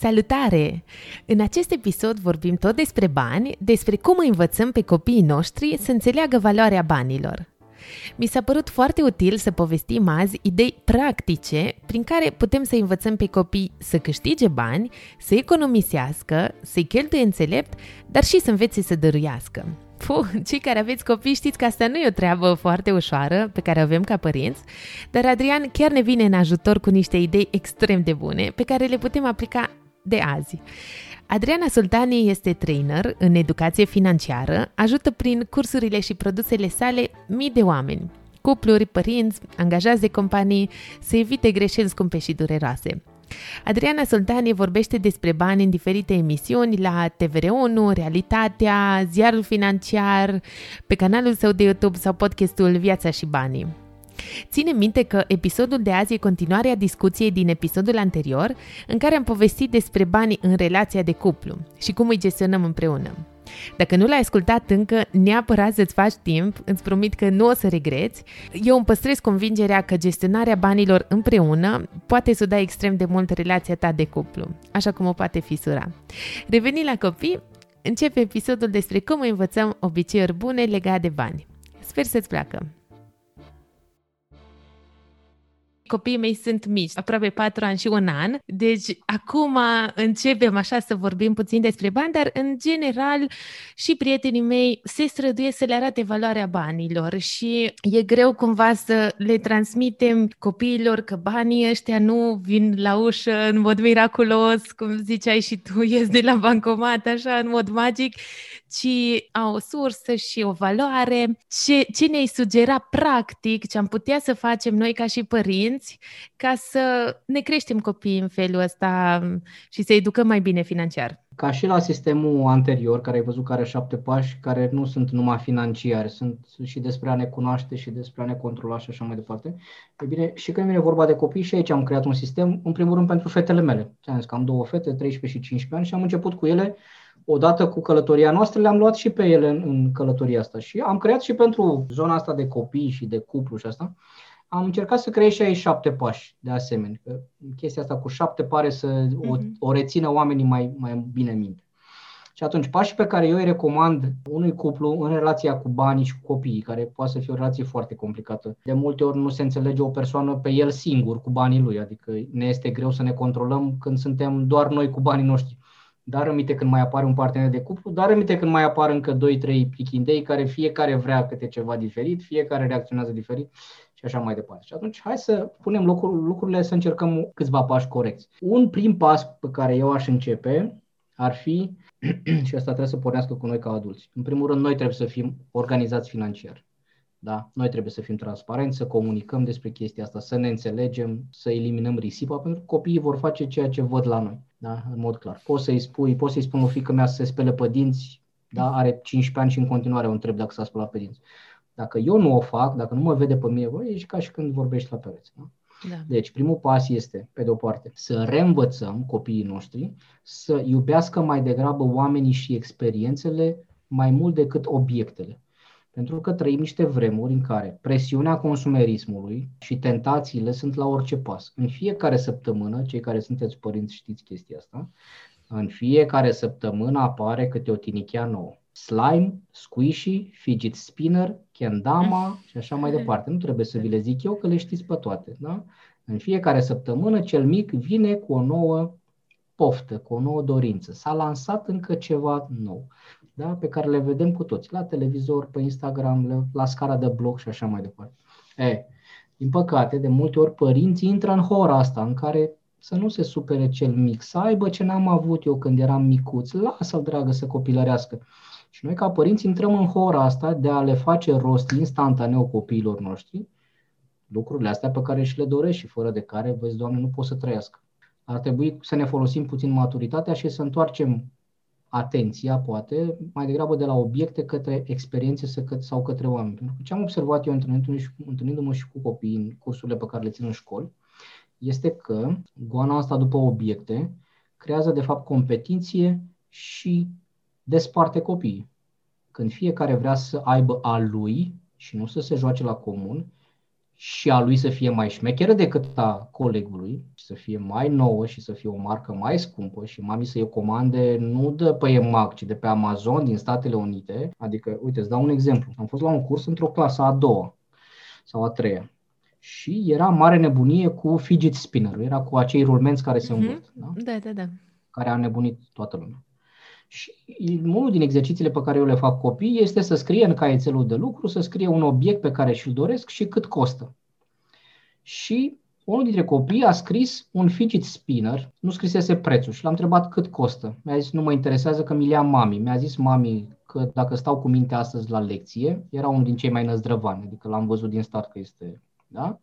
Salutare! În acest episod vorbim tot despre bani, despre cum învățăm pe copiii noștri să înțeleagă valoarea banilor. Mi s-a părut foarte util să povestim azi idei practice prin care putem să învățăm pe copii să câștige bani, să economisească, să-i cheltuie înțelept, dar și să învețe să dăruiască. Puh, cei care aveți copii știți că asta nu e o treabă foarte ușoară pe care o avem ca părinți, dar Adrian chiar ne vine în ajutor cu niște idei extrem de bune pe care le putem aplica de azi. Adriana Sultani este trainer în educație financiară, ajută prin cursurile și produsele sale mii de oameni, cupluri, părinți, angajați de companii să evite greșeli scumpe și dureroase. Adriana Sultani vorbește despre bani în diferite emisiuni la TVR1, Realitatea, Ziarul Financiar, pe canalul său de YouTube sau podcastul Viața și Banii. Ține minte că episodul de azi e continuarea discuției din episodul anterior, în care am povestit despre bani în relația de cuplu și cum îi gestionăm împreună. Dacă nu l-ai ascultat încă, neapărat să-ți faci timp, îți promit că nu o să regreți. Eu îmi păstrez convingerea că gestionarea banilor împreună poate să dai extrem de mult relația ta de cuplu, așa cum o poate fisura. Revenind la copii, începe episodul despre cum învățăm obiceiuri bune legate de bani. Sper să-ți placă! Copiii mei sunt mici, aproape 4 ani și un an, deci acum începem așa să vorbim puțin despre bani, dar în general și prietenii mei se străduie să le arate valoarea banilor și e greu cumva să le transmitem copiilor că banii ăștia nu vin la ușă în mod miraculos, cum ziceai și tu, ies de la bancomat așa în mod magic, ci au o sursă și o valoare. Ce, ce ne-ai sugera practic, ce am putea să facem noi ca și părinți, ca să ne creștem copiii în felul ăsta și să educăm mai bine financiar? Ca și la sistemul anterior, care ai văzut că are șapte pași, care nu sunt numai financiari, sunt și despre a ne cunoaște și despre a ne controla și așa mai departe. E bine, și când vine vorba de copii, și aici am creat un sistem, în primul rând pentru fetele mele. Ți-am zis că am două fete, 13 și 15 ani și am început cu ele odată cu călătoria noastră, le-am luat și pe ele în, în călătoria asta. Și am creat și pentru zona asta de copii și de cuplu și asta, am încercat să creez și aici șapte pași, de asemenea. Că chestia asta cu șapte pare să o, mhm. o rețină oamenii mai, mai bine în minte. Și atunci, pașii pe care eu îi recomand unui cuplu în relația cu banii și cu copiii, care poate să fie o relație foarte complicată. De multe ori nu se înțelege o persoană pe el singur cu banii lui, adică ne este greu să ne controlăm când suntem doar noi cu banii noștri dar aminte când mai apare un partener de cuplu, dar aminte când mai apar încă 2-3 prichindei care fiecare vrea câte ceva diferit, fiecare reacționează diferit și așa mai departe. Și atunci hai să punem lucruri, lucrurile, să încercăm câțiva pași corecți. Un prim pas pe care eu aș începe ar fi, și asta trebuie să pornească cu noi ca adulți. În primul rând, noi trebuie să fim organizați financiar. Da? Noi trebuie să fim transparenți, să comunicăm despre chestia asta, să ne înțelegem, să eliminăm risipa, pentru că copiii vor face ceea ce văd la noi, da? în mod clar. Poți să-i spui, poți să-i spun o fică mea să se spele pe dinți, da? are 15 ani și în continuare o întreb dacă s-a spălat pe dinți. Dacă eu nu o fac, dacă nu mă vede pe mine, bă, ești ca și când vorbești la pereți. Da? Da. Deci, primul pas este, pe de o parte, să reînvățăm copiii noștri să iubească mai degrabă oamenii și experiențele mai mult decât obiectele. Pentru că trăim niște vremuri în care presiunea consumerismului și tentațiile sunt la orice pas. În fiecare săptămână, cei care sunteți părinți știți chestia asta, în fiecare săptămână apare câte o tinichea nouă. Slime, squishy, fidget spinner, kendama și așa mai departe. Nu trebuie să vi le zic eu că le știți pe toate. Da? În fiecare săptămână cel mic vine cu o nouă poftă, cu o nouă dorință. S-a lansat încă ceva nou da? pe care le vedem cu toți, la televizor, pe Instagram, la scara de blog și așa mai departe. E, din păcate, de multe ori părinții intră în hora asta în care să nu se supere cel mic, să aibă ce n-am avut eu când eram micuț, lasă-l dragă să copilărească. Și noi ca părinți intrăm în hora asta de a le face rost instantaneu copiilor noștri lucrurile astea pe care și le doresc și fără de care, vezi, Doamne, nu pot să trăiască. Ar trebui să ne folosim puțin maturitatea și să întoarcem atenția, poate, mai degrabă de la obiecte către experiențe sau către oameni. Pentru că ce am observat eu întâlnindu-mă și cu copii în cursurile pe care le țin în școli, este că goana asta după obiecte creează de fapt competiție și desparte copiii. Când fiecare vrea să aibă a lui și nu să se joace la comun, și a lui să fie mai șmecheră decât a colegului, să fie mai nouă și să fie o marcă mai scumpă și mami să iei comande nu de pe EMAG, ci de pe Amazon din Statele Unite. Adică, uite, îți dau un exemplu. Am fost la un curs într-o clasă a doua sau a treia și era mare nebunie cu fidget spinner era cu acei rulmenți care se mhm. învârt. Mm-hmm. Da? da, da, da. Care a nebunit toată lumea. Și unul din exercițiile pe care eu le fac copii este să scrie în caietelul de lucru, să scrie un obiect pe care și-l doresc și cât costă. Și unul dintre copii a scris un fidget spinner, nu scrisese prețul și l-am întrebat cât costă. Mi-a zis, nu mă interesează că mi-l ia mami. Mi-a zis mami că dacă stau cu minte astăzi la lecție, era unul din cei mai năzdrăvani, adică l-am văzut din start că este, da?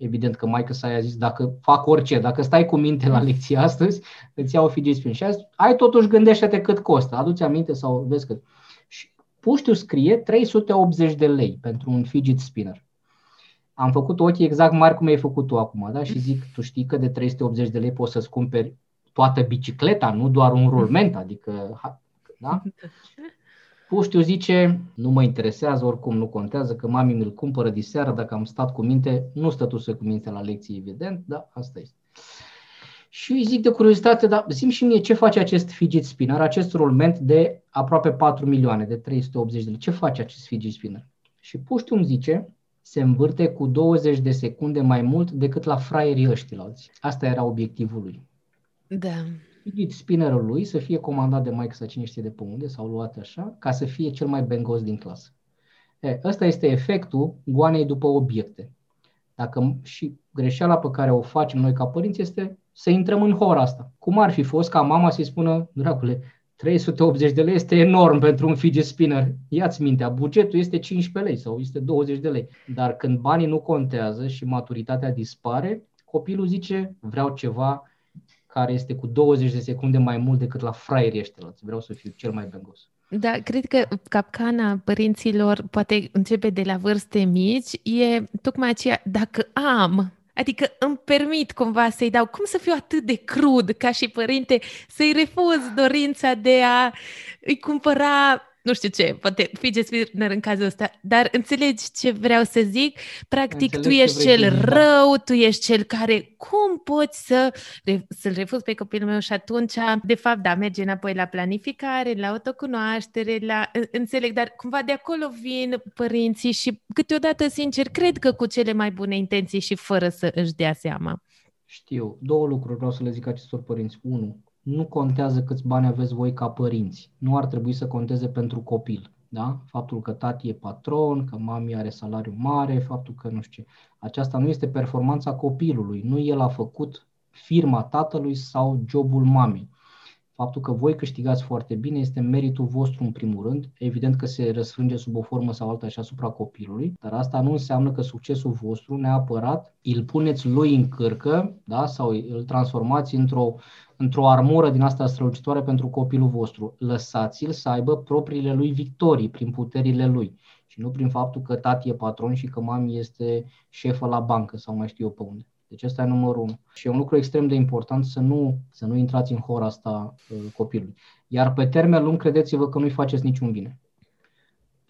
Evident că maică sa i-a zis, dacă fac orice, dacă stai cu minte la lecție astăzi, îți iau fidget spinner. Și a zis, ai totuși gândește-te cât costă, aduți aminte sau vezi cât. Și puștiu scrie 380 de lei pentru un fidget spinner. Am făcut ochii exact mari cum ai făcut tu acum, da? Și zic, tu știi că de 380 de lei poți să-ți cumperi toată bicicleta, nu doar un rulment, adică, da? Puștiu zice, nu mă interesează, oricum nu contează, că mami mi-l cumpără diseară, dacă am stat cu minte, nu stătuse cu minte la lecție, evident, da, asta este. Și îi zic de curiozitate, dar zim și mie ce face acest fidget spinner, acest rulment de aproape 4 milioane, de 380 de lei. Ce face acest fidget spinner? Și puștiu îmi zice, se învârte cu 20 de secunde mai mult decât la fraierii ăștilalți. Asta era obiectivul lui. Da. Spinnerul lui să fie comandat de Mike să cine știe de pe unde sau luat așa, ca să fie cel mai bengos din clasă. E, ăsta este efectul goanei după obiecte. Dacă și greșeala pe care o facem noi ca părinți este să intrăm în hora asta. Cum ar fi fost ca mama să-i spună, dracule, 380 de lei este enorm pentru un fidget spinner. Ia-ți mintea, bugetul este 15 lei sau este 20 de lei. Dar când banii nu contează și maturitatea dispare, copilul zice, vreau ceva care este cu 20 de secunde mai mult decât la fraierii ăștia. Vreau să fiu cel mai bengos. Da, cred că capcana părinților poate începe de la vârste mici, e tocmai aceea, dacă am Adică îmi permit cumva să-i dau, cum să fiu atât de crud ca și părinte, să-i refuz dorința de a îi cumpăra nu știu ce, poate fidget spinner în cazul ăsta, dar înțelegi ce vreau să zic? Practic, Înțeleg tu ești cel da. rău, tu ești cel care, cum poți să, să-l refuz pe copilul meu și atunci, de fapt, da, merge înapoi la planificare, la autocunoaștere, la, înțeleg, dar cumva de acolo vin părinții și câteodată, sincer, cred că cu cele mai bune intenții și fără să își dea seama. Știu, două lucruri vreau să le zic acestor părinți. Unu, nu contează câți bani aveți voi ca părinți. Nu ar trebui să conteze pentru copil. Da? Faptul că tati e patron, că mami are salariu mare, faptul că nu știu ce. Aceasta nu este performanța copilului. Nu el a făcut firma tatălui sau jobul mamei. Faptul că voi câștigați foarte bine este meritul vostru în primul rând. Evident că se răsfrânge sub o formă sau alta și asupra copilului, dar asta nu înseamnă că succesul vostru neapărat îl puneți lui în cârcă da? sau îl transformați într-o, într-o armură din asta strălucitoare pentru copilul vostru. Lăsați-l să aibă propriile lui victorii prin puterile lui și nu prin faptul că tati e patron și că mami este șefă la bancă sau mai știu eu pe unde. Deci ăsta e numărul unu. Și e un lucru extrem de important să nu, să nu intrați în hora asta uh, copilului. Iar pe termen lung, credeți-vă că nu-i faceți niciun bine.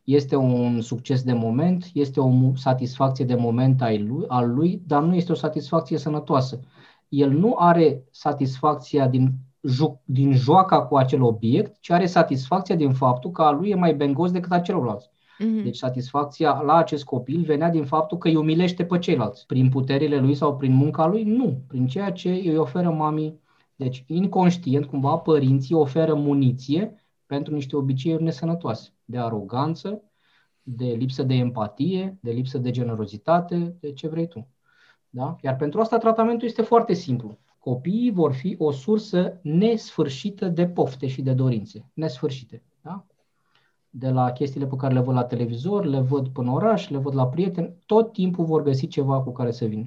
Este un succes de moment, este o satisfacție de moment al lui, al lui, dar nu este o satisfacție sănătoasă. El nu are satisfacția din, jo- din joaca cu acel obiect, ci are satisfacția din faptul că a lui e mai bengos decât a celorlalți. Mm-hmm. Deci satisfacția la acest copil venea din faptul că îi umilește pe ceilalți. Prin puterile lui sau prin munca lui? Nu. Prin ceea ce îi oferă mami. Deci, inconștient, cumva, părinții oferă muniție pentru niște obiceiuri nesănătoase. De aroganță, de lipsă de empatie, de lipsă de generozitate, de ce vrei tu. Da? Iar pentru asta tratamentul este foarte simplu. Copiii vor fi o sursă nesfârșită de pofte și de dorințe. Nesfârșite. Da? De la chestiile pe care le văd la televizor, le văd până oraș, le văd la prieteni, tot timpul vor găsi ceva cu care să vină.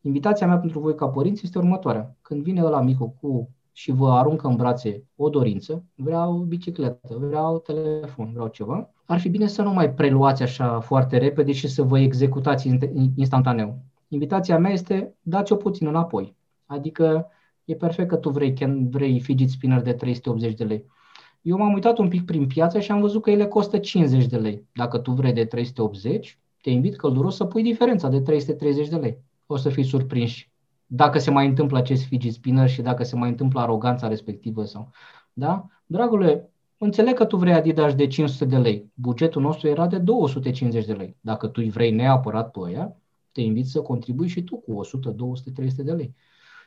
Invitația mea pentru voi ca părinți este următoarea. Când vine ăla micu cu și vă aruncă în brațe o dorință, vreau bicicletă, vreau telefon, vreau ceva, ar fi bine să nu mai preluați așa foarte repede și să vă executați instantaneu. Invitația mea este dați-o puțin înapoi. Adică e perfect că tu vrei, vrei fidget spinner de 380 de lei. Eu m-am uitat un pic prin piață și am văzut că ele costă 50 de lei. Dacă tu vrei de 380, te invit călduros să pui diferența de 330 de lei. O să fii surprinși dacă se mai întâmplă acest fidget spinner și dacă se mai întâmplă aroganța respectivă sau... Da? Dragule, înțeleg că tu vrei Adidas de 500 de lei. Bugetul nostru era de 250 de lei. Dacă tu vrei neapărat pe aia, te invit să contribui și tu cu 100, 200, 300 de lei.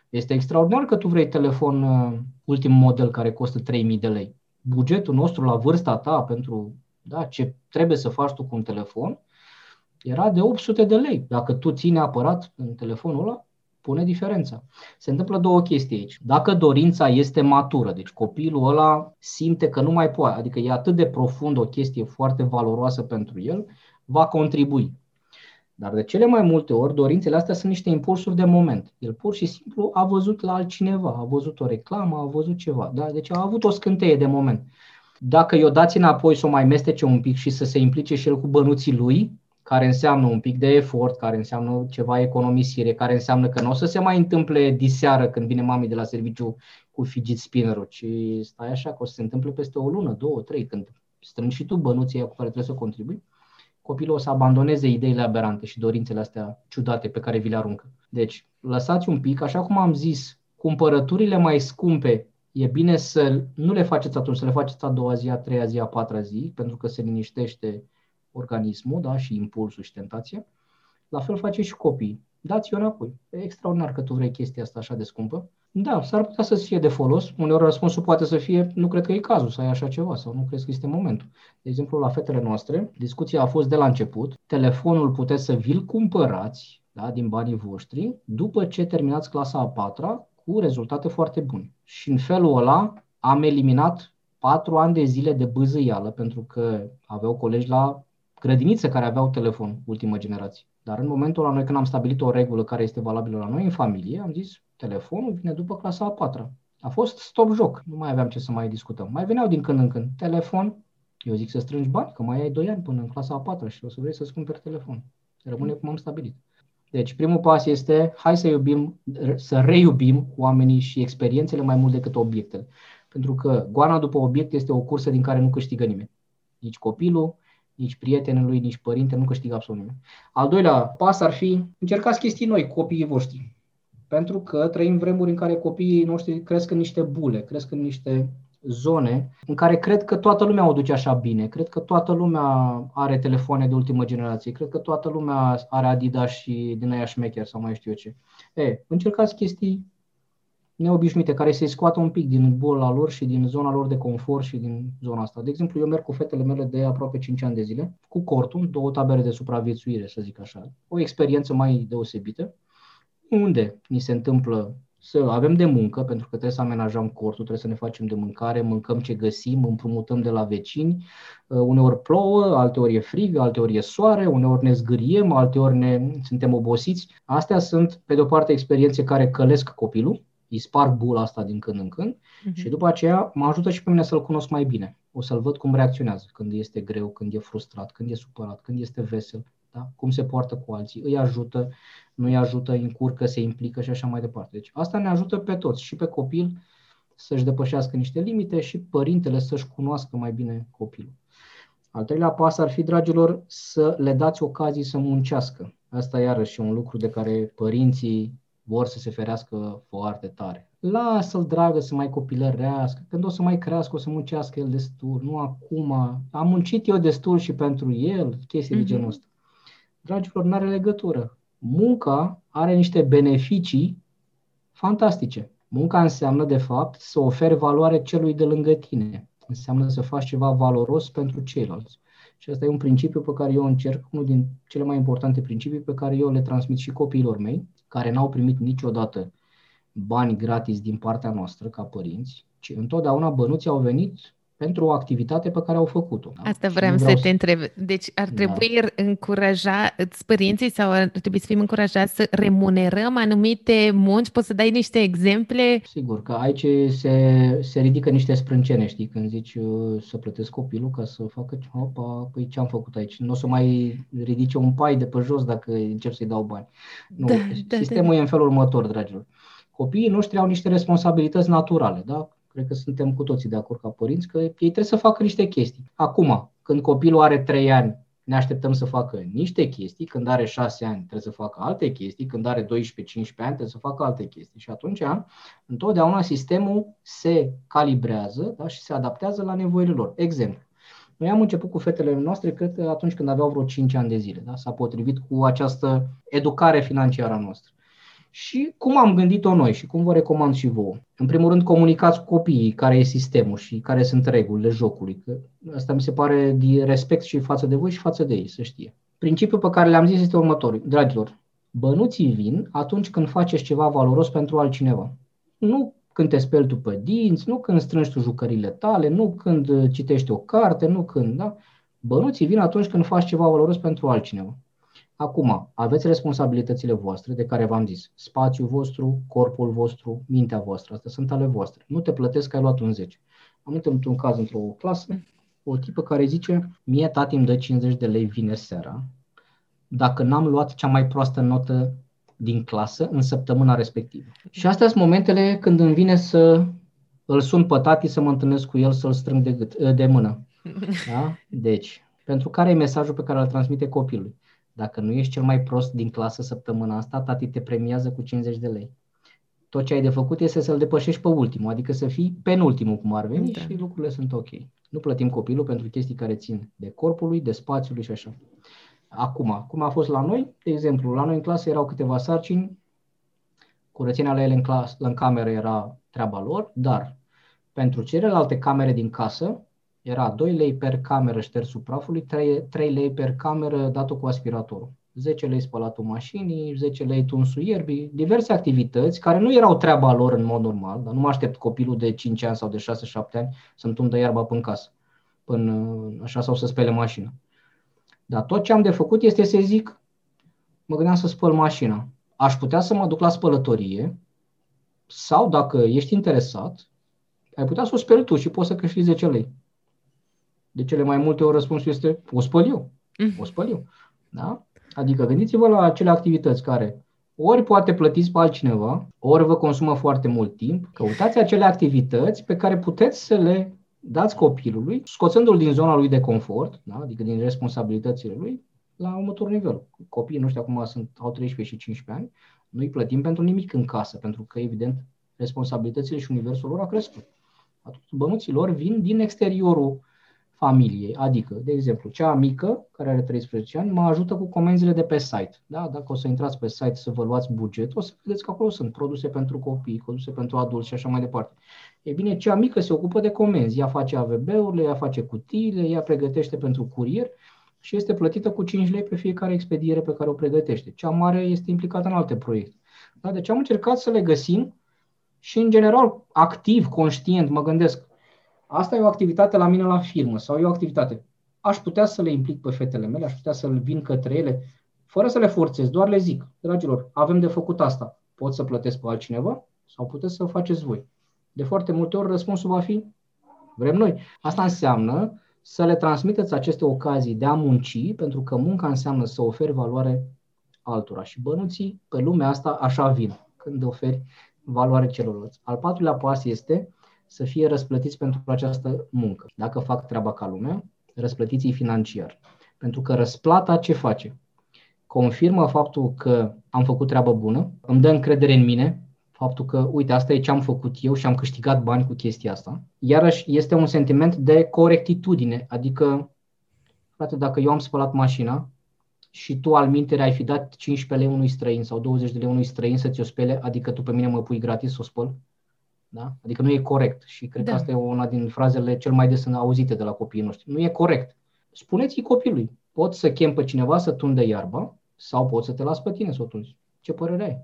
Este extraordinar că tu vrei telefon uh, ultim model care costă 3000 de lei. Bugetul nostru la vârsta ta pentru da, ce trebuie să faci tu cu un telefon era de 800 de lei. Dacă tu ții neapărat în telefonul ăla, pune diferența. Se întâmplă două chestii aici. Dacă dorința este matură, deci copilul ăla simte că nu mai poate, adică e atât de profund o chestie foarte valoroasă pentru el, va contribui. Dar de cele mai multe ori, dorințele astea sunt niște impulsuri de moment. El pur și simplu a văzut la altcineva, a văzut o reclamă, a văzut ceva. Da? Deci a avut o scânteie de moment. Dacă i-o dați înapoi să o mai mestece un pic și să se implice și el cu bănuții lui, care înseamnă un pic de efort, care înseamnă ceva economisire, care înseamnă că nu o să se mai întâmple diseară când vine mami de la serviciu cu fidget spinner ci stai așa că o să se întâmple peste o lună, două, trei, când strângi și tu bănuții cu care trebuie să contribui, copilul o să abandoneze ideile aberante și dorințele astea ciudate pe care vi le aruncă. Deci, lăsați un pic, așa cum am zis, cumpărăturile mai scumpe e bine să nu le faceți atunci, să le faceți a doua zi, a treia zi, a patra zi, pentru că se liniștește organismul da, și impulsul și tentația. La fel face și copiii. Dați-o înapoi. E extraordinar că tu vrei chestia asta așa de scumpă. Da, s-ar putea să fie de folos. Uneori răspunsul poate să fie, nu cred că e cazul să ai așa ceva sau nu cred că este momentul. De exemplu, la fetele noastre, discuția a fost de la început. Telefonul puteți să vi-l cumpărați da, din banii voștri după ce terminați clasa a patra cu rezultate foarte bune. Și în felul ăla am eliminat patru ani de zile de bâzâială pentru că aveau colegi la grădinițe care aveau telefon ultimă generație. Dar în momentul ăla, noi când am stabilit o regulă care este valabilă la noi în familie, am zis, telefonul vine după clasa a patra. A fost stop joc, nu mai aveam ce să mai discutăm. Mai veneau din când în când, telefon, eu zic să strângi bani, că mai ai 2 ani până în clasa a patra și o să vrei să-ți cumperi telefon. Rămâne cum am stabilit. Deci primul pas este, hai să iubim, să reiubim oamenii și experiențele mai mult decât obiectele. Pentru că goana după obiect este o cursă din care nu câștigă nimeni. Nici copilul, nici prietenul lui, nici părinte, nu câștigă absolut nimeni. Al doilea pas ar fi încercați chestii noi, copiii voștri. Pentru că trăim vremuri în care copiii noștri cresc în niște bule, cresc în niște zone în care cred că toată lumea o duce așa bine, cred că toată lumea are telefoane de ultimă generație, cred că toată lumea are Adidas și din aia șmecher sau mai știu eu ce. E, încercați chestii neobișnuite, care să-i scoată un pic din bola lor și din zona lor de confort și din zona asta. De exemplu, eu merg cu fetele mele de aproape 5 ani de zile, cu cortul, două tabere de supraviețuire, să zic așa. O experiență mai deosebită, unde ni se întâmplă să avem de muncă, pentru că trebuie să amenajăm cortul, trebuie să ne facem de mâncare, mâncăm ce găsim, împrumutăm de la vecini. Uh, uneori plouă, alteori e frig, alteori e soare, uneori ne zgâriem, alteori ne, suntem obosiți. Astea sunt, pe de o parte, experiențe care călesc copilul, îi sparg bula asta din când în când uh-huh. și după aceea mă ajută și pe mine să-l cunosc mai bine. O să-l văd cum reacționează când este greu, când e frustrat, când e supărat, când este vesel, da? cum se poartă cu alții, îi ajută, nu îi ajută, încurcă, se implică și așa mai departe. Deci asta ne ajută pe toți, și pe copil să-și depășească niște limite și părintele să-și cunoască mai bine copilul. Al treilea pas ar fi, dragilor, să le dați ocazii să muncească. Asta iarăși e un lucru de care părinții vor să se ferească foarte tare. Lasă-l, dragă, să mai copilărească, când o să mai crească, o să muncească el destul, nu acum. Am muncit eu destul și pentru el, chestii mm-hmm. de mhm. genul ăsta. Dragilor, nu are legătură. Munca are niște beneficii fantastice. Munca înseamnă, de fapt, să oferi valoare celui de lângă tine. Înseamnă să faci ceva valoros pentru ceilalți. Și asta e un principiu pe care eu încerc, unul din cele mai importante principii pe care eu le transmit și copiilor mei, care n-au primit niciodată bani gratis din partea noastră ca părinți, ci întotdeauna bănuții au venit pentru o activitate pe care au făcut-o. Da? Asta vreau, vreau să te întreb. Deci ar da. trebui da. încuraja părinții sau ar trebui să fim încurajați să remunerăm anumite munci? Poți să dai niște exemple? Sigur, că aici se, se ridică niște sprâncene, știi, când zici uh, să plătesc copilul ca să facă, opa, păi ce am făcut aici? Nu o să mai ridice un pai de pe jos dacă încep să-i dau bani. Nu, da, da, sistemul da. e în felul următor, dragilor. Copiii noștri au niște responsabilități naturale, da? Cred că suntem cu toții de acord ca părinți că ei trebuie să facă niște chestii. Acum, când copilul are 3 ani, ne așteptăm să facă niște chestii, când are 6 ani trebuie să facă alte chestii, când are 12-15 ani trebuie să facă alte chestii. Și atunci, întotdeauna sistemul se calibrează da, și se adaptează la nevoile lor. Exemplu. Noi am început cu fetele noastre, cred că atunci când aveau vreo 5 ani de zile. Da? S-a potrivit cu această educare financiară a noastră și cum am gândit-o noi și cum vă recomand și vouă. În primul rând, comunicați cu copiii care e sistemul și care sunt regulile jocului. Că asta mi se pare de respect și față de voi și față de ei, să știe. Principiul pe care le-am zis este următorul. Dragilor, bănuții vin atunci când faceți ceva valoros pentru altcineva. Nu când te speli tu pe dinți, nu când strângi tu jucările tale, nu când citești o carte, nu când, da? Bănuții vin atunci când faci ceva valoros pentru altcineva. Acum, aveți responsabilitățile voastre de care v-am zis. Spațiul vostru, corpul vostru, mintea voastră. Astea sunt ale voastre. Nu te plătesc că ai luat un 10. Am întâlnit un caz într-o clasă, o tipă care zice, mie tati îmi dă 50 de lei vineri seara, dacă n-am luat cea mai proastă notă din clasă în săptămâna respectivă. Și astea sunt momentele când îmi vine să îl sun pe tati să mă întâlnesc cu el, să-l strâng de, gât, de mână. Da? Deci, pentru care e mesajul pe care îl transmite copilului? Dacă nu ești cel mai prost din clasă săptămâna asta, tati te premiază cu 50 de lei. Tot ce ai de făcut este să-l depășești pe ultimul, adică să fii penultimul cum ar veni da. și lucrurile sunt ok. Nu plătim copilul pentru chestii care țin de corpului, de spațiului și așa. Acum, cum a fost la noi, de exemplu, la noi în clasă erau câteva sarcini, curățenia la ele în, clas, în cameră era treaba lor, dar pentru celelalte camere din casă, era 2 lei per cameră ștersul prafului, 3, 3 lei per cameră dat cu aspiratorul. 10 lei spălatul mașinii, 10 lei tunsul ierbii, diverse activități care nu erau treaba lor în mod normal, dar nu mă aștept copilul de 5 ani sau de 6-7 ani să-mi tundă iarba până în casă, până așa sau să spele mașina. Dar tot ce am de făcut este să zic, mă gândeam să spăl mașina. Aș putea să mă duc la spălătorie sau dacă ești interesat, ai putea să o speli tu și poți să câștigi 10 lei. De cele mai multe ori răspunsul este o spăl eu. Mm. O spăl eu. Da? Adică gândiți-vă la acele activități care ori poate plătiți pe altcineva, ori vă consumă foarte mult timp. Căutați acele activități pe care puteți să le dați copilului, scoțându-l din zona lui de confort, da? adică din responsabilitățile lui, la următorul nivel. Copiii noștri acum sunt, au 13 și 15 ani, nu îi plătim pentru nimic în casă, pentru că, evident, responsabilitățile și universul lor a crescut. Atunci, bănuții lor vin din exteriorul familiei. Adică, de exemplu, cea mică, care are 13 ani, mă ajută cu comenzile de pe site. Da? Dacă o să intrați pe site să vă luați buget, o să vedeți că acolo sunt produse pentru copii, produse pentru adulți și așa mai departe. E bine, cea mică se ocupă de comenzi. Ea face AVB-urile, ea face cutiile, ea pregătește pentru curier și este plătită cu 5 lei pe fiecare expediere pe care o pregătește. Cea mare este implicată în alte proiecte. Da? Deci am încercat să le găsim și, în general, activ, conștient, mă gândesc, Asta e o activitate la mine la firmă sau e o activitate. Aș putea să le implic pe fetele mele, aș putea să le vin către ele, fără să le forțez, doar le zic, dragilor, avem de făcut asta. Pot să plătesc pe altcineva sau puteți să o faceți voi. De foarte multe ori răspunsul va fi, vrem noi. Asta înseamnă să le transmiteți aceste ocazii de a munci, pentru că munca înseamnă să oferi valoare altora. Și bănuții pe lumea asta așa vin, când oferi valoare celorlalți. Al patrulea pas este să fie răsplătiți pentru această muncă. Dacă fac treaba ca lumea, răsplătiți-i financiar. Pentru că răsplata ce face? Confirmă faptul că am făcut treabă bună, îmi dă încredere în mine, faptul că, uite, asta e ce am făcut eu și am câștigat bani cu chestia asta. Iarăși este un sentiment de corectitudine, adică, frate, dacă eu am spălat mașina și tu al mintere ai fi dat 15 lei unui străin sau 20 de lei unui străin să ți-o spele, adică tu pe mine mă pui gratis să o spăl, da? Adică nu e corect și cred da. că asta e una din frazele cel mai des auzite de la copiii noștri. Nu e corect. Spuneți-i copilului, poți să chem pe cineva să tunde iarba sau poți să te las pe tine să o tunzi. Ce părere ai?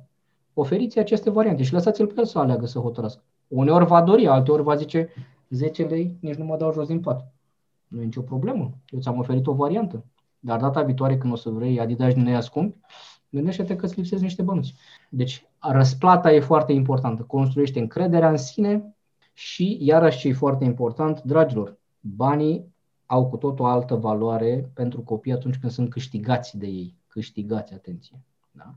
Oferiți aceste variante și lăsați-l pe el să aleagă să hotărască. Uneori va dori, alteori va zice, 10 lei, nici nu mă dau jos din pat. Nu e nicio problemă. Eu ți-am oferit o variantă. Dar data viitoare când o să vrei Adidas din ea scumpi, gândește-te că îți lipsesc niște bănuți. Deci răsplata e foarte importantă. Construiește încrederea în sine și, iarăși ce e foarte important, dragilor, banii au cu tot o altă valoare pentru copii atunci când sunt câștigați de ei. Câștigați, atenție. Da?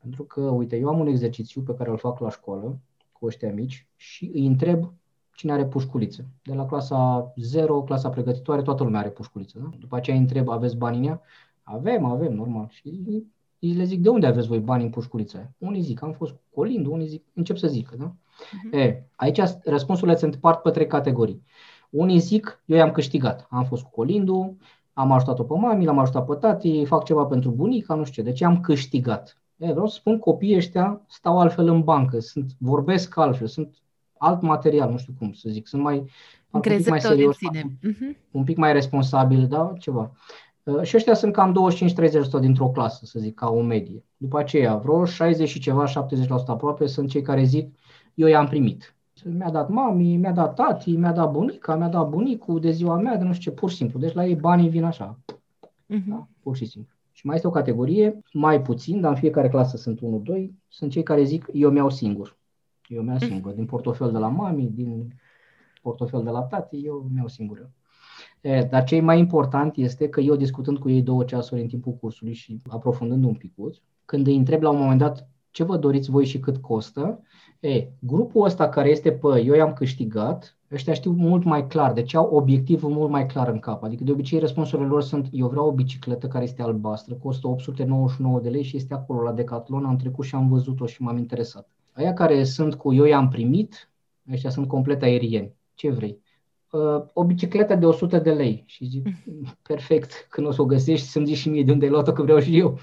Pentru că, uite, eu am un exercițiu pe care îl fac la școală cu ăștia mici și îi întreb cine are pușculiță. De la clasa 0, clasa pregătitoare, toată lumea are pușculiță. Da? După aceea îi întreb, aveți bani în ea? Avem, avem, normal. Și îi le zic, de unde aveți voi bani în pușculița aia? Unii zic, am fost colindu, unii zic, încep să zică. Da? Uh-huh. E, aici răspunsurile se împart pe trei categorii. Unii zic, eu i-am câștigat. Am fost cu colindu, am ajutat-o pe mami, l-am ajutat pe tati, fac ceva pentru bunica, nu știu ce. Deci am câștigat. E, vreau să spun, copiii ăștia stau altfel în bancă, sunt, vorbesc altfel, sunt alt material, nu știu cum să zic, sunt mai, un pic mai serios, uh-huh. un pic mai responsabil, da, ceva. Uh, și ăștia sunt cam 25-30% dintr-o clasă, să zic, ca o medie. După aceea, vreo 60 și ceva, 70% aproape sunt cei care zic, eu i-am primit. Mi-a dat mami, mi-a dat tati, mi-a dat bunica, mi-a dat bunicul de ziua mea, de nu știu ce, pur și simplu. Deci la ei banii vin așa, uh-huh. da? pur și simplu. Și mai este o categorie, mai puțin, dar în fiecare clasă sunt 1-2, sunt cei care zic, eu mi-au singur. Eu mi-au mhm. singur. Din portofel de la mami, din portofel de la tati, eu mi-au singur. E, dar ce e mai important este că eu discutând cu ei două ceasuri în timpul cursului și aprofundând un pic, când îi întreb la un moment dat ce vă doriți voi și cât costă, e, grupul ăsta care este pe eu i-am câștigat, ăștia știu mult mai clar, deci au obiectivul mult mai clar în cap. Adică de obicei răspunsurile lor sunt eu vreau o bicicletă care este albastră, costă 899 de lei și este acolo la Decathlon, am trecut și am văzut-o și m-am interesat. Aia care sunt cu eu i-am primit, ăștia sunt complet aerieni. Ce vrei? Uh, o bicicletă de 100 de lei. Și zic, perfect, când o să o găsești, să-mi zici și mie de unde ai luat-o, că vreau și eu.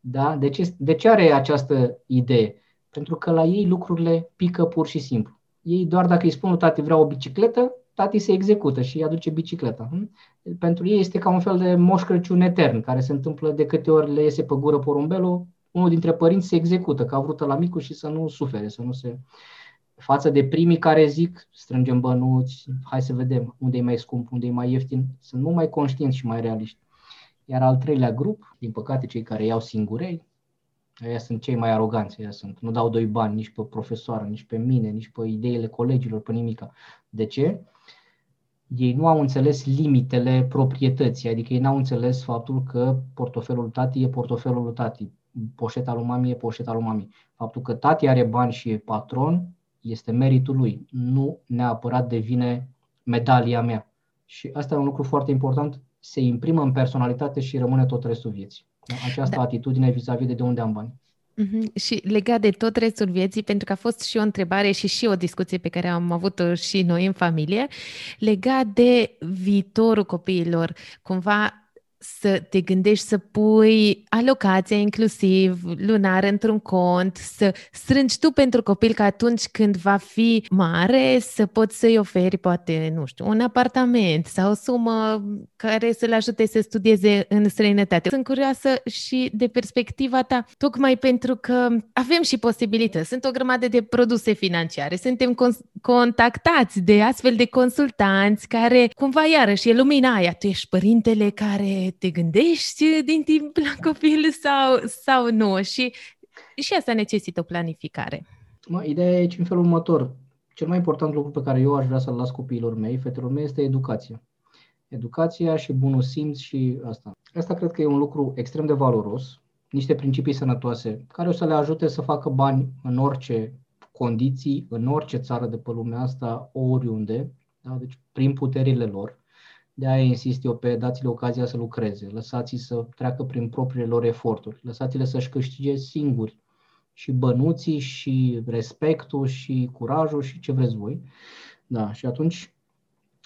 Da? De ce, de ce are această idee? Pentru că la ei lucrurile pică pur și simplu. Ei doar dacă îi spun tati vreau o bicicletă, tati se execută și îi aduce bicicleta. Hm? Pentru ei este ca un fel de moș Crăciun etern, care se întâmplă de câte ori le iese pe gură porumbelul, unul dintre părinți se execută, că a vrut la micul și să nu sufere, să nu se... Față de primii care zic, strângem bănuți, hai să vedem unde e mai scump, unde e mai ieftin, sunt mult mai conștienți și mai realiști. Iar al treilea grup, din păcate cei care iau singurei, Aia sunt cei mai aroganți, aia sunt. Nu dau doi bani nici pe profesoară, nici pe mine, nici pe ideile colegilor, pe nimica. De ce? Ei nu au înțeles limitele proprietății, adică ei n-au înțeles faptul că portofelul tati e portofelul tati, poșeta lui mami e poșeta lui mami. Faptul că tati are bani și e patron este meritul lui, nu neapărat devine medalia mea. Și asta e un lucru foarte important, se imprimă în personalitate și rămâne tot restul vieții. Această da. atitudine vis-a-vis de, de unde am bani. Mm-hmm. Și legat de tot restul vieții, pentru că a fost și o întrebare și și o discuție pe care am avut-o și noi în familie, legat de viitorul copiilor, cumva să te gândești să pui alocația inclusiv lunar într-un cont, să strângi tu pentru copil că atunci când va fi mare să poți să-i oferi poate, nu știu, un apartament sau o sumă care să-l ajute să studieze în străinătate. Sunt curioasă și de perspectiva ta, tocmai pentru că avem și posibilități. Sunt o grămadă de produse financiare, suntem con- contactați de astfel de consultanți care, cumva iarăși, e lumina aia. Tu ești părintele care te gândești din timp la copil sau, sau nu? Și, și asta necesită o planificare. Mă, ideea e aici în felul următor. Cel mai important lucru pe care eu aș vrea să-l las copiilor mei, fetelor mei, este educația. Educația și bunul simț și asta. Asta cred că e un lucru extrem de valoros, niște principii sănătoase care o să le ajute să facă bani în orice condiții, în orice țară de pe lumea asta, oriunde, da? deci prin puterile lor. De aia insist eu pe dați-le ocazia să lucreze, lăsați-i să treacă prin propriile lor eforturi, lăsați-le să-și câștige singuri și bănuții și respectul și curajul și ce vreți voi. Da, și atunci,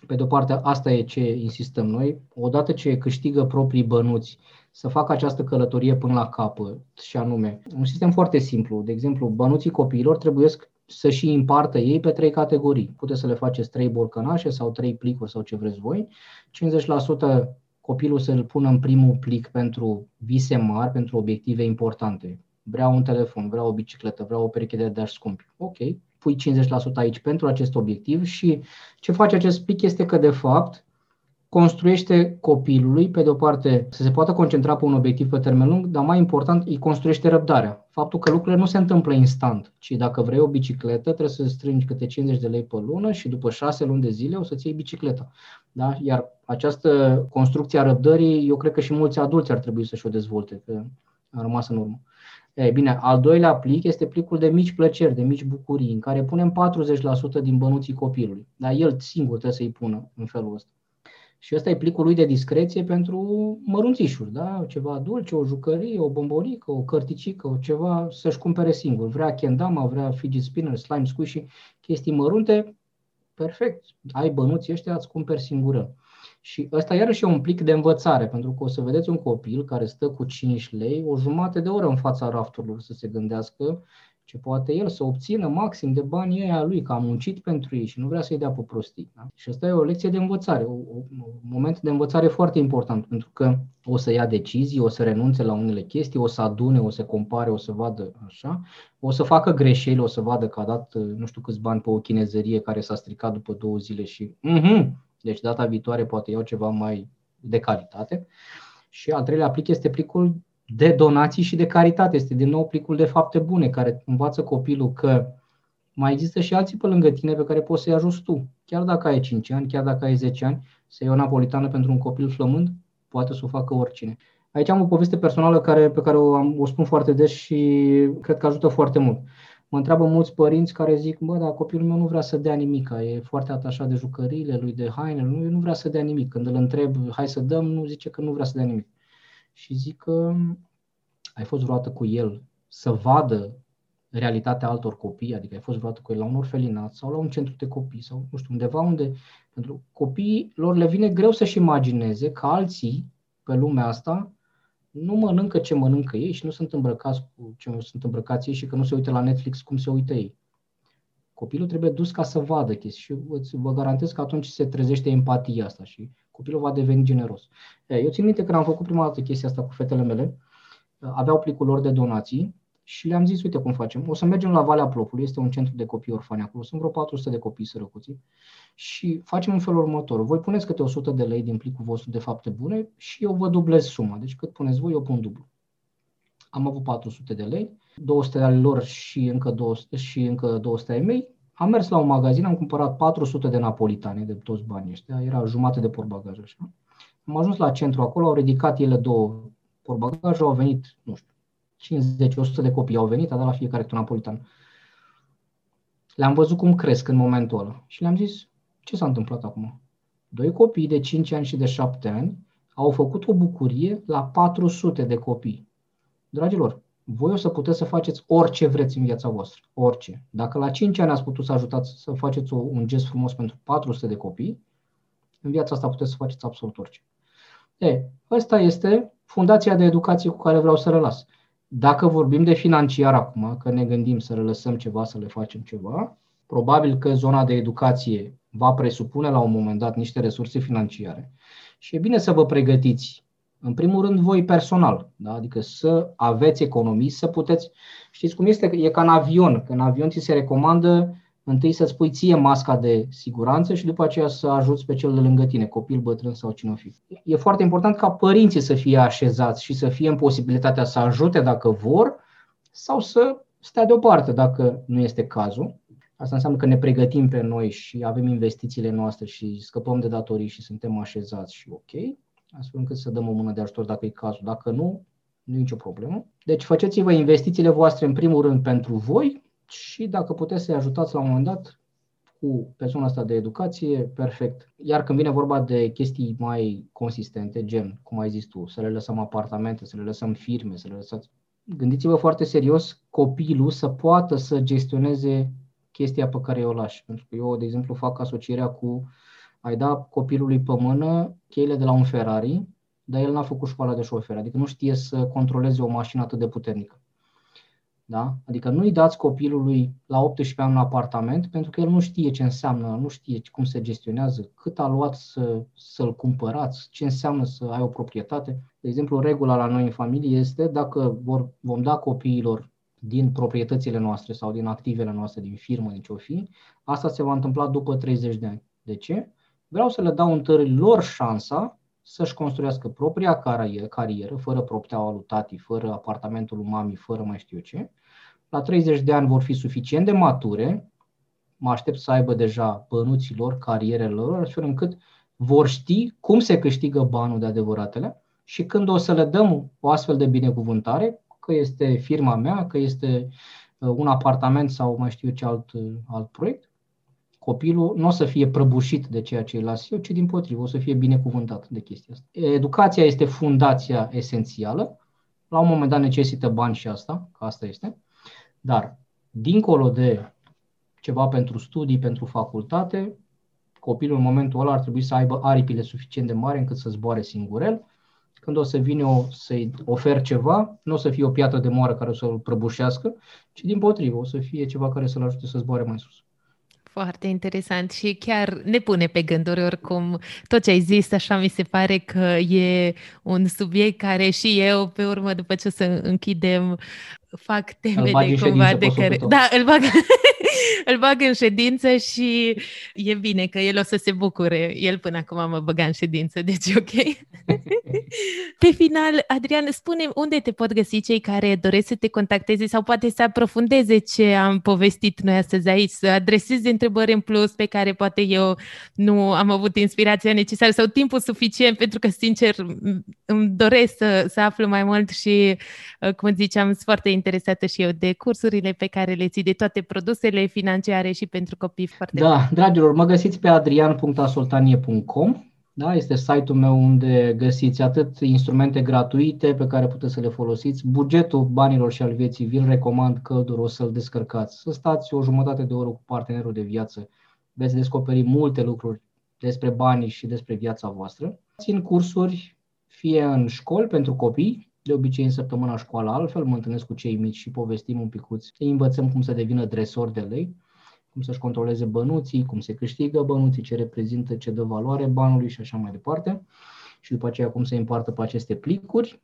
pe de-o parte, asta e ce insistăm noi. Odată ce câștigă proprii bănuți, să facă această călătorie până la capăt, și anume, un sistem foarte simplu. De exemplu, bănuții copiilor trebuie să și împartă ei pe trei categorii. Puteți să le faceți trei borcănașe sau trei plicuri sau ce vreți voi. 50% copilul să-l pună în primul plic pentru vise mari, pentru obiective importante. Vreau un telefon, vreau o bicicletă, vreau o pereche de dash scumpi. Ok, pui 50% aici pentru acest obiectiv și ce face acest plic este că, de fapt, construiește copilului, pe de o parte, să se poată concentra pe un obiectiv pe termen lung, dar mai important, îi construiește răbdarea. Faptul că lucrurile nu se întâmplă instant, ci dacă vrei o bicicletă, trebuie să strângi câte 50 de lei pe lună și după 6 luni de zile o să-ți iei bicicleta. Da? Iar această construcție a răbdării, eu cred că și mulți adulți ar trebui să-și o dezvolte, că a rămas în urmă. E, bine, al doilea plic este plicul de mici plăceri, de mici bucurii, în care punem 40% din bănuții copilului. Dar el singur trebuie să-i pună în felul ăsta. Și ăsta e plicul lui de discreție pentru mărunțișuri, da? ceva dulce, o jucărie, o bombonică, o cărticică, o ceva să-și cumpere singur. Vrea kendama, vrea fidget spinner, slime squishy, chestii mărunte, perfect. Ai bănuții ăștia, îți cumperi singură. Și ăsta iarăși e un plic de învățare, pentru că o să vedeți un copil care stă cu 5 lei o jumătate de oră în fața rafturilor să se gândească ce poate el să obțină maxim de banii ăia lui, că a muncit pentru ei și nu vrea să-i dea pe prostii. Da? Și asta e o lecție de învățare, un moment de învățare foarte important, pentru că o să ia decizii, o să renunțe la unele chestii, o să adune, o să compare, o să vadă așa, o să facă greșeli, o să vadă că a dat nu știu câți bani pe o chinezărie care s-a stricat după două zile și uh-huh, deci data viitoare poate iau ceva mai de calitate. Și al treilea plic este plicul de donații și de caritate. Este din nou plicul de fapte bune care învață copilul că mai există și alții pe lângă tine pe care poți să-i ajuți tu. Chiar dacă ai 5 ani, chiar dacă ai 10 ani, să iei o napolitană pentru un copil flămând, poate să o facă oricine. Aici am o poveste personală care, pe care o, am, o spun foarte des și cred că ajută foarte mult. Mă întreabă mulți părinți care zic, bă, dar copilul meu nu vrea să dea nimic, e foarte atașat de jucăriile lui, de haine, nu, nu vrea să dea nimic. Când îl întreb, hai să dăm, nu zice că nu vrea să dea nimic și zic că ai fost vreodată cu el să vadă realitatea altor copii, adică ai fost vreodată cu el la un orfelinat sau la un centru de copii sau nu știu, undeva unde pentru copiii lor le vine greu să-și imagineze că alții pe lumea asta nu mănâncă ce mănâncă ei și nu sunt îmbrăcați cu ce sunt îmbrăcați ei și că nu se uită la Netflix cum se uită ei. Copilul trebuie dus ca să vadă chestii și vă garantez că atunci se trezește empatia asta și copilul va deveni generos. Eu țin minte că am făcut prima dată chestia asta cu fetele mele, aveau plicul lor de donații și le-am zis, uite cum facem, o să mergem la Valea Plopului, este un centru de copii orfani acolo, sunt vreo 400 de copii sărăcuți și facem un felul următor. Voi puneți câte 100 de lei din plicul vostru de fapte bune și eu vă dublez suma, deci cât puneți voi, eu pun dublu. Am avut 400 de lei, 200 de ale lor și încă 200, și încă 200 ai mei, am mers la un magazin, am cumpărat 400 de napolitane de toți banii ăștia, era jumate de portbagaj așa. Am ajuns la centru acolo, au ridicat ele două portbagaje, au venit, nu știu, 50-100 de copii au venit, a dat la fiecare un napolitan. Le-am văzut cum cresc în momentul ăla și le-am zis, ce s-a întâmplat acum? Doi copii de 5 ani și de 7 ani au făcut o bucurie la 400 de copii. Dragilor, voi o să puteți să faceți orice vreți în viața voastră, orice. Dacă la 5 ani ați putut să ajutați să faceți un gest frumos pentru 400 de copii, în viața asta puteți să faceți absolut orice. E, asta este fundația de educație cu care vreau să rălas. Dacă vorbim de financiar acum, că ne gândim să lăsăm ceva, să le facem ceva, probabil că zona de educație va presupune la un moment dat niște resurse financiare. Și e bine să vă pregătiți în primul rând, voi personal, da? adică să aveți economii, să puteți, știți cum este, e ca în avion, că în avion ți se recomandă întâi să-ți pui ție masca de siguranță și după aceea să ajuți pe cel de lângă tine, copil, bătrân sau cine o fi. E foarte important ca părinții să fie așezați și să fie în posibilitatea să ajute dacă vor sau să stea deoparte dacă nu este cazul. Asta înseamnă că ne pregătim pe noi și avem investițiile noastre și scăpăm de datorii și suntem așezați și ok astfel încât să dăm o mână de ajutor dacă e cazul. Dacă nu, nu e nicio problemă. Deci faceți-vă investițiile voastre în primul rând pentru voi și dacă puteți să-i ajutați la un moment dat cu persoana asta de educație, perfect. Iar când vine vorba de chestii mai consistente, gen, cum ai zis tu, să le lăsăm apartamente, să le lăsăm firme, să le lăsați... Gândiți-vă foarte serios copilul să poată să gestioneze chestia pe care o lași. Pentru că eu, de exemplu, fac asocierea cu ai da copilului pe mână cheile de la un Ferrari, dar el n-a făcut școala de șofer, adică nu știe să controleze o mașină atât de puternică. Da? Adică nu-i dați copilului la 18 ani un apartament pentru că el nu știe ce înseamnă, nu știe cum se gestionează, cât a luat să, să-l cumpărați, ce înseamnă să ai o proprietate. De exemplu, regula la noi în familie este dacă vor, vom da copiilor din proprietățile noastre sau din activele noastre, din firmă, din ce o fi, asta se va întâmpla după 30 de ani. De ce? Vreau să le dau întâi lor șansa să-și construiască propria carieră, fără propteaua lui tati, fără apartamentul lui mami, fără mai știu ce. La 30 de ani vor fi suficient de mature, mă aștept să aibă deja bănuții lor, carierele lor, astfel încât vor ști cum se câștigă banul de adevăratele și când o să le dăm o astfel de binecuvântare, că este firma mea, că este uh, un apartament sau mai știu ce alt, uh, alt proiect, copilul nu o să fie prăbușit de ceea ce îi las eu, ci din potrivă, o să fie binecuvântat de chestia asta. Educația este fundația esențială, la un moment dat necesită bani și asta, că asta este, dar dincolo de ceva pentru studii, pentru facultate, copilul în momentul ăla ar trebui să aibă aripile suficient de mari încât să zboare singurel. Când o să vină o, să-i ofer ceva, nu o să fie o piatră de moară care o să-l prăbușească, ci din potrivă, o să fie ceva care să-l ajute să zboare mai sus. Foarte interesant și chiar ne pune pe gânduri oricum. Tot ce ai zis, așa mi se pare că e un subiect care și eu, pe urmă, după ce o să închidem, fac teme de cumva de care... Da, îl bag îl bag în ședință și e bine că el o să se bucure. El până acum mă băga în ședință, deci ok. Pe final, Adrian, spune unde te pot găsi cei care doresc să te contacteze sau poate să aprofundeze ce am povestit noi astăzi aici, să adreseze întrebări în plus pe care poate eu nu am avut inspirația necesară sau timpul suficient, pentru că, sincer, îmi doresc să, să aflu mai mult și, uh, cum ziceam, sunt foarte interesată și eu de cursurile pe care le ții, de toate produsele financiare și pentru copii foarte Da, mari. dragilor, mă găsiți pe adrian.asoltanie.com da, este site-ul meu unde găsiți atât instrumente gratuite pe care puteți să le folosiți, bugetul banilor și al vieții, vi-l recomand călduros să-l descărcați, să stați o jumătate de oră cu partenerul de viață, veți descoperi multe lucruri despre banii și despre viața voastră. Țin cursuri fie în școli pentru copii, de obicei în săptămâna școală altfel, mă întâlnesc cu cei mici și povestim un picuț, îi învățăm cum să devină dresori de lei, cum să-și controleze bănuții, cum se câștigă bănuții, ce reprezintă, ce dă valoare banului și așa mai departe. Și după aceea cum se împartă pe aceste plicuri.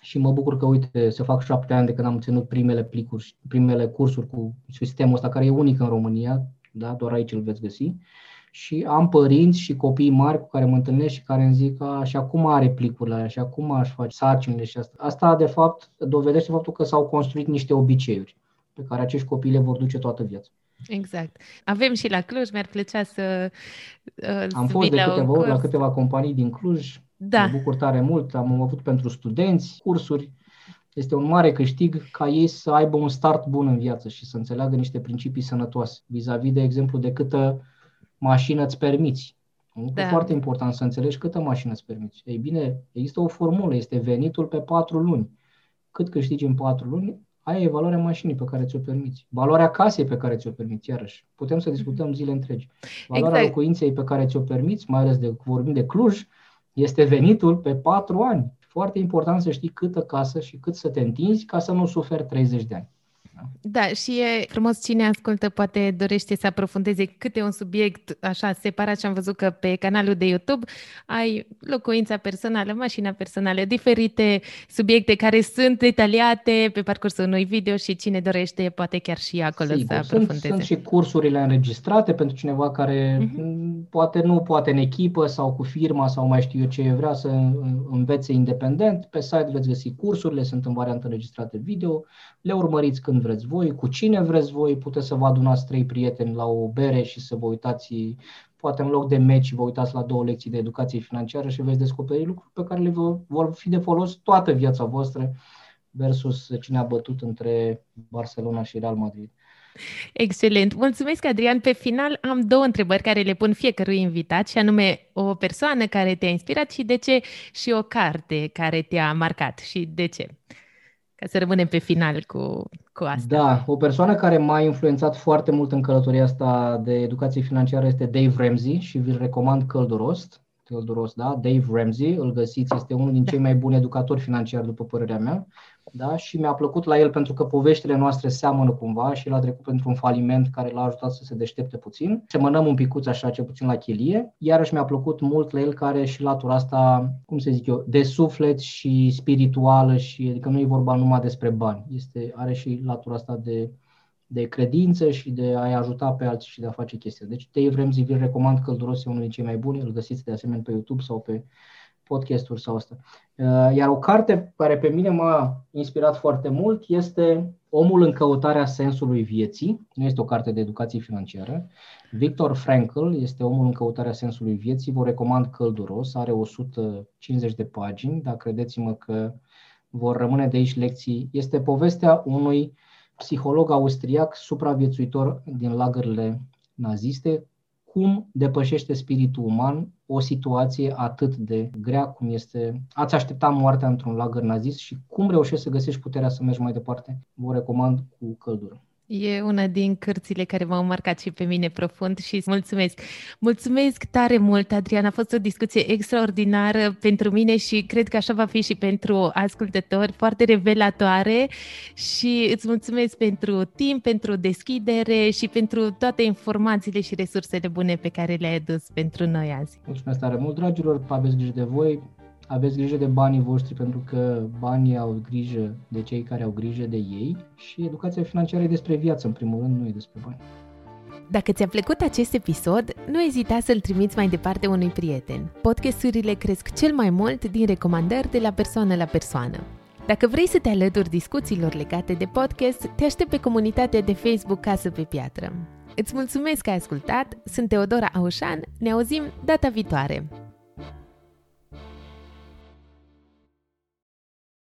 Și mă bucur că, uite, se fac șapte ani de când am ținut primele plicuri, primele cursuri cu sistemul ăsta, care e unic în România, da? doar aici îl veți găsi și am părinți și copii mari cu care mă întâlnesc și care îmi zic a, și acum are plicurile alea și acum aș face sarcinile și asta. Asta, de fapt, dovedește faptul că s-au construit niște obiceiuri pe care acești copii le vor duce toată viața. Exact. Avem și la Cluj, mi-ar plăcea să uh, Am fost de câteva ori la câteva companii din Cluj, da. mă bucur tare mult, am avut pentru studenți cursuri, este un mare câștig ca ei să aibă un start bun în viață și să înțeleagă niște principii sănătoase, vis-a-vis, de exemplu, de câtă mașină îți permiți. Da. E foarte important să înțelegi câtă mașină îți permiți. Ei bine, există o formulă, este venitul pe patru luni. Cât câștigi în patru luni, aia e valoarea mașinii pe care ți-o permiți. Valoarea casei pe care ți-o permiți, iarăși. Putem să discutăm zile întregi. Valoarea exact. locuinței pe care ți-o permiți, mai ales de vorbim de Cluj, este venitul pe patru ani. Foarte important să știi câtă casă și cât să te întinzi ca să nu suferi 30 de ani. Da, și e frumos cine ascultă, poate dorește să aprofundeze câte un subiect așa separat și am văzut că pe canalul de YouTube ai locuința personală, mașina personală, diferite subiecte care sunt detaliate pe parcursul unui video și cine dorește poate chiar și acolo Sigur, să aprofundeze. Sunt, sunt și cursurile înregistrate pentru cineva care uh-huh. poate nu poate în echipă sau cu firma sau mai știu eu ce vrea să învețe independent. Pe site veți găsi cursurile, sunt în variantă înregistrate video, le urmăriți când vreți voi, cu cine vreți voi, puteți să vă adunați trei prieteni la o bere și să vă uitați, poate în loc de meci, vă uitați la două lecții de educație financiară și veți descoperi lucruri pe care le vor fi de folos toată viața voastră versus cine a bătut între Barcelona și Real Madrid. Excelent. Mulțumesc, Adrian. Pe final am două întrebări care le pun fiecărui invitat, și anume o persoană care te-a inspirat și de ce și o carte care te-a marcat și de ce. Ca să rămânem pe final cu, cu asta. Da, o persoană care m-a influențat foarte mult în călătoria asta de educație financiară este Dave Ramsey și vi-l recomand călduros. Călduros, da? Dave Ramsey, îl găsiți, este unul din cei mai buni educatori financiari, după părerea mea, da? și mi-a plăcut la el pentru că poveștile noastre seamănă cumva și el a trecut pentru un faliment care l-a ajutat să se deștepte puțin. Semănăm un picuț așa, ce puțin la chelie. Iarăși mi-a plăcut mult la el care și latura asta, cum să zic eu, de suflet și spirituală și adică nu e vorba numai despre bani. Este, are și latura asta de de credință și de a-i ajuta pe alții și de a face chestii. Deci Dave Ramsey vi recomand călduros, e unul din cei mai buni, îl găsiți de asemenea pe YouTube sau pe podcasturi sau asta. Uh, iar o carte care pe mine m-a inspirat foarte mult este Omul în căutarea sensului vieții. Nu este o carte de educație financiară. Victor Frankl este Omul în căutarea sensului vieții. Vă recomand călduros. Are 150 de pagini, dar credeți-mă că vor rămâne de aici lecții. Este povestea unui uh, psiholog austriac supraviețuitor din lagările naziste, cum depășește spiritul uman o situație atât de grea cum este ați aștepta moartea într-un lagăr nazist și cum reușești să găsești puterea să mergi mai departe. Vă recomand cu căldură. E una din cărțile care m-au marcat și pe mine profund și mulțumesc. Mulțumesc tare mult, Adrian. A fost o discuție extraordinară pentru mine și cred că așa va fi și pentru ascultători, foarte revelatoare și îți mulțumesc pentru timp, pentru deschidere și pentru toate informațiile și resursele bune pe care le-ai adus pentru noi azi. Mulțumesc tare mult, dragilor, aveți grijă de voi, aveți grijă de banii voștri pentru că banii au grijă de cei care au grijă de ei și educația financiară e despre viață, în primul rând, nu e despre bani. Dacă ți-a plăcut acest episod, nu ezita să-l trimiți mai departe unui prieten. Podcasturile cresc cel mai mult din recomandări de la persoană la persoană. Dacă vrei să te alături discuțiilor legate de podcast, te aștept pe comunitatea de Facebook Casă pe Piatră. Îți mulțumesc că ai ascultat, sunt Teodora Aușan, ne auzim data viitoare!